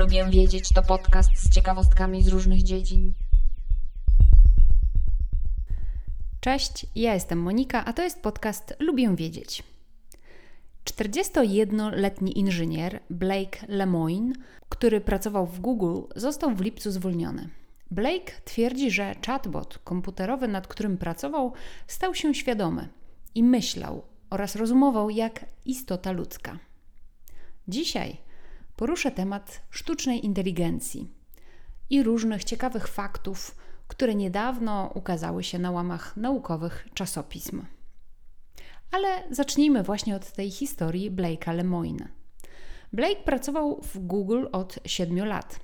Lubię wiedzieć to podcast z ciekawostkami z różnych dziedzin. Cześć, ja jestem Monika, a to jest podcast Lubię wiedzieć. 41-letni inżynier Blake Lemoine, który pracował w Google, został w lipcu zwolniony. Blake twierdzi, że chatbot komputerowy, nad którym pracował, stał się świadomy i myślał oraz rozumował jak istota ludzka. Dzisiaj poruszę temat sztucznej inteligencji i różnych ciekawych faktów, które niedawno ukazały się na łamach naukowych czasopism. Ale zacznijmy właśnie od tej historii Blake'a Lemoine. Blake pracował w Google od 7 lat,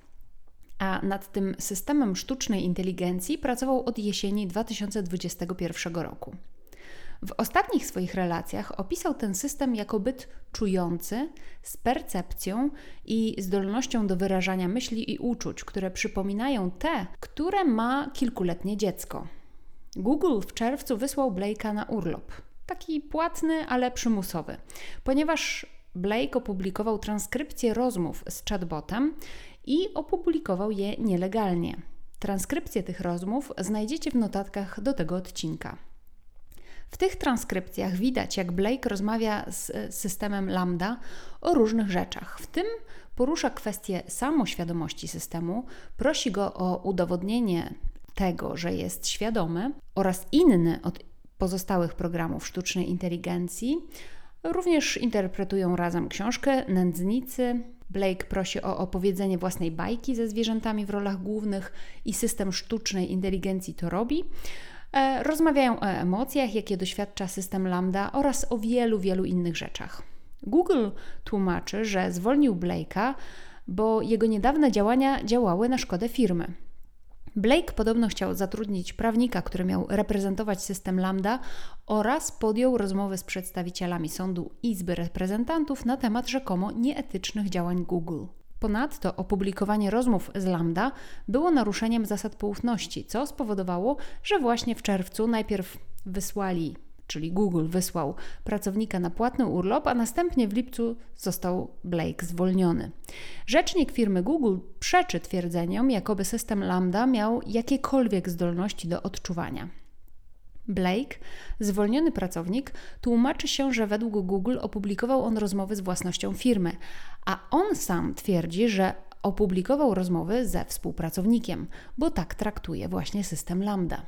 a nad tym systemem sztucznej inteligencji pracował od jesieni 2021 roku. W ostatnich swoich relacjach opisał ten system jako byt czujący, z percepcją i zdolnością do wyrażania myśli i uczuć, które przypominają te, które ma kilkuletnie dziecko. Google w czerwcu wysłał Blake'a na urlop. Taki płatny, ale przymusowy, ponieważ Blake opublikował transkrypcję rozmów z chatbotem i opublikował je nielegalnie. Transkrypcję tych rozmów znajdziecie w notatkach do tego odcinka. W tych transkrypcjach widać, jak Blake rozmawia z systemem Lambda o różnych rzeczach, w tym porusza kwestię samoświadomości systemu, prosi go o udowodnienie tego, że jest świadomy oraz inny od pozostałych programów sztucznej inteligencji. Również interpretują razem książkę Nędznicy. Blake prosi o opowiedzenie własnej bajki ze zwierzętami w rolach głównych i system sztucznej inteligencji to robi. E, rozmawiają o emocjach, jakie doświadcza system Lambda oraz o wielu, wielu innych rzeczach. Google tłumaczy, że zwolnił Blake'a, bo jego niedawne działania działały na szkodę firmy. Blake podobno chciał zatrudnić prawnika, który miał reprezentować system Lambda oraz podjął rozmowy z przedstawicielami sądu Izby Reprezentantów na temat rzekomo nieetycznych działań Google. Ponadto opublikowanie rozmów z Lambda było naruszeniem zasad poufności, co spowodowało, że właśnie w czerwcu najpierw wysłali, czyli Google wysłał pracownika na płatny urlop, a następnie w lipcu został Blake zwolniony. Rzecznik firmy Google przeczy twierdzeniom, jakoby system Lambda miał jakiekolwiek zdolności do odczuwania. Blake, zwolniony pracownik, tłumaczy się, że według Google opublikował on rozmowy z własnością firmy, a on sam twierdzi, że opublikował rozmowy ze współpracownikiem, bo tak traktuje właśnie system Lambda.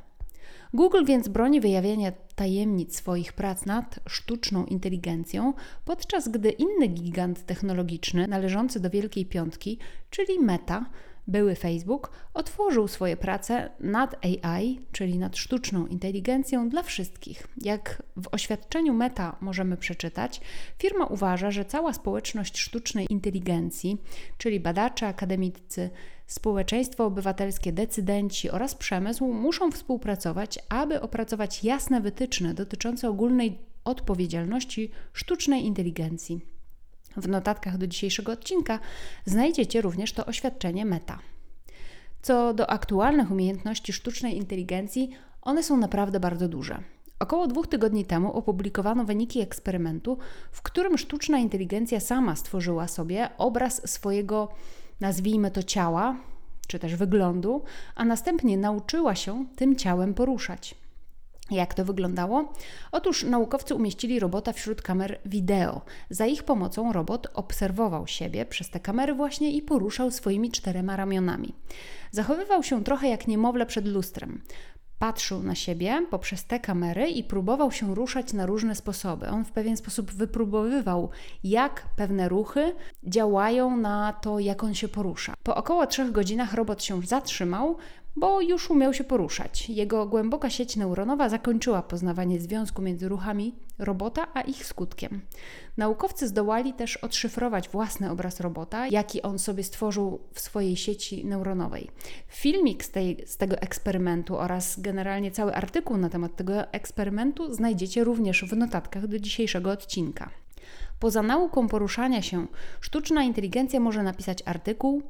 Google więc broni wyjawiania tajemnic swoich prac nad sztuczną inteligencją, podczas gdy inny gigant technologiczny należący do Wielkiej Piątki, czyli Meta, były Facebook, otworzył swoje prace nad AI, czyli nad sztuczną inteligencją dla wszystkich. Jak w oświadczeniu Meta możemy przeczytać, firma uważa, że cała społeczność sztucznej inteligencji, czyli badacze, akademicy, społeczeństwo obywatelskie, decydenci oraz przemysł muszą współpracować, aby opracować jasne wytyczne dotyczące ogólnej odpowiedzialności sztucznej inteligencji. W notatkach do dzisiejszego odcinka znajdziecie również to oświadczenie Meta. Co do aktualnych umiejętności sztucznej inteligencji, one są naprawdę bardzo duże. Około dwóch tygodni temu opublikowano wyniki eksperymentu, w którym sztuczna inteligencja sama stworzyła sobie obraz swojego, nazwijmy to ciała, czy też wyglądu, a następnie nauczyła się tym ciałem poruszać. Jak to wyglądało? Otóż naukowcy umieścili robota wśród kamer wideo. Za ich pomocą robot obserwował siebie przez te kamery właśnie i poruszał swoimi czterema ramionami. Zachowywał się trochę jak niemowlę przed lustrem. Patrzył na siebie poprzez te kamery i próbował się ruszać na różne sposoby. On w pewien sposób wypróbowywał, jak pewne ruchy działają na to, jak on się porusza. Po około trzech godzinach robot się zatrzymał, bo już umiał się poruszać. Jego głęboka sieć neuronowa zakończyła poznawanie związku między ruchami robota a ich skutkiem. Naukowcy zdołali też odszyfrować własny obraz robota, jaki on sobie stworzył w swojej sieci neuronowej. Filmik z, tej, z tego eksperymentu oraz generalnie cały artykuł na temat tego eksperymentu znajdziecie również w notatkach do dzisiejszego odcinka. Poza nauką poruszania się, sztuczna inteligencja może napisać artykuł,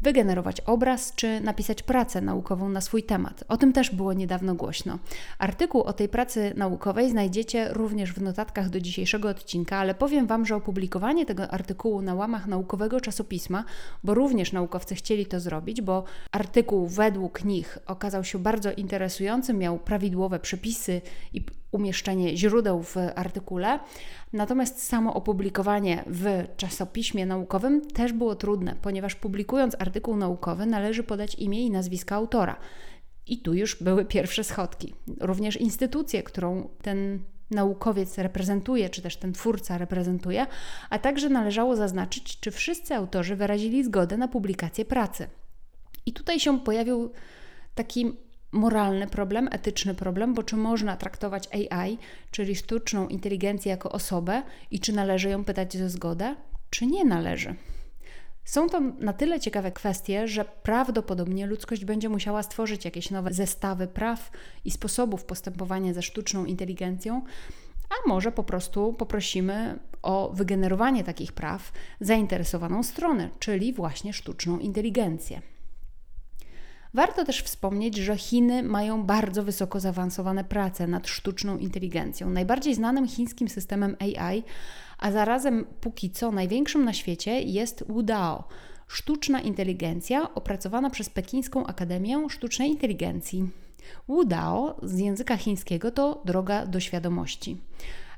wygenerować obraz czy napisać pracę naukową na swój temat. O tym też było niedawno głośno. Artykuł o tej pracy naukowej znajdziecie również w notatkach do dzisiejszego odcinka, ale powiem Wam, że opublikowanie tego artykułu na łamach naukowego czasopisma, bo również naukowcy chcieli to zrobić, bo artykuł według nich okazał się bardzo interesujący, miał prawidłowe przepisy i umieszczenie źródeł w artykule. Natomiast samo opublikowanie w czasopiśmie naukowym też było trudne, ponieważ publikując artykuł naukowy należy podać imię i nazwisko autora. I tu już były pierwsze schodki. Również instytucję, którą ten naukowiec reprezentuje, czy też ten twórca reprezentuje, a także należało zaznaczyć, czy wszyscy autorzy wyrazili zgodę na publikację pracy. I tutaj się pojawił taki moralny problem, etyczny problem, bo czy można traktować AI, czyli sztuczną inteligencję, jako osobę i czy należy ją pytać ze zgodę, czy nie należy. Są to na tyle ciekawe kwestie, że prawdopodobnie ludzkość będzie musiała stworzyć jakieś nowe zestawy praw i sposobów postępowania ze sztuczną inteligencją, a może po prostu poprosimy o wygenerowanie takich praw zainteresowaną stronę, czyli właśnie sztuczną inteligencję. Warto też wspomnieć, że Chiny mają bardzo wysoko zaawansowane prace nad sztuczną inteligencją. Najbardziej znanym chińskim systemem AI, a zarazem póki co największym na świecie jest Wudao. Sztuczna inteligencja opracowana przez Pekińską Akademię Sztucznej Inteligencji. Wudao z języka chińskiego to droga do świadomości.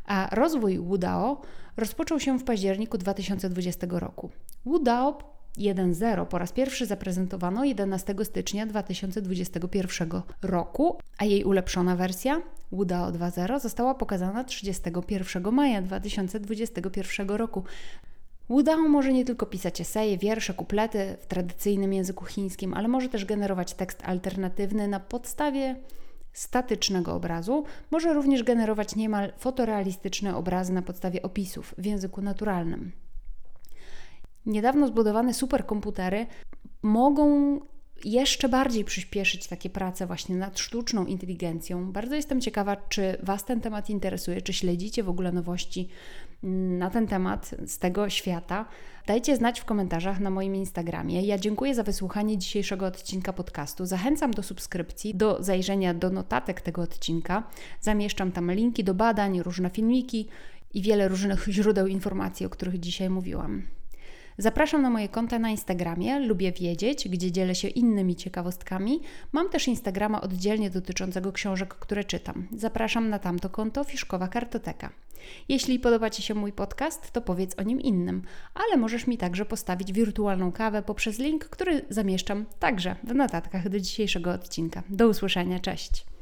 A rozwój Wudao rozpoczął się w październiku 2020 roku. Wudao 1.0 po raz pierwszy zaprezentowano 11 stycznia 2021 roku, a jej ulepszona wersja UDAO 2.0 została pokazana 31 maja 2021 roku. UDAO może nie tylko pisać eseje, wiersze, kuplety w tradycyjnym języku chińskim, ale może też generować tekst alternatywny na podstawie statycznego obrazu. Może również generować niemal fotorealistyczne obrazy na podstawie opisów w języku naturalnym niedawno zbudowane superkomputery mogą jeszcze bardziej przyspieszyć takie prace właśnie nad sztuczną inteligencją. Bardzo jestem ciekawa, czy Was ten temat interesuje, czy śledzicie w ogóle nowości mm, na ten temat z tego świata. Dajcie znać w komentarzach na moim Instagramie. Ja dziękuję za wysłuchanie dzisiejszego odcinka podcastu. Zachęcam do subskrypcji, do zajrzenia do notatek tego odcinka. Zamieszczam tam linki do badań, różne filmiki i wiele różnych źródeł informacji, o których dzisiaj mówiłam. Zapraszam na moje konta na Instagramie, lubię wiedzieć, gdzie dzielę się innymi ciekawostkami. Mam też Instagrama oddzielnie dotyczącego książek, które czytam. Zapraszam na tamto konto Fiszkowa Kartoteka. Jeśli podoba Ci się mój podcast, to powiedz o nim innym, ale możesz mi także postawić wirtualną kawę poprzez link, który zamieszczam także w notatkach do dzisiejszego odcinka. Do usłyszenia, cześć!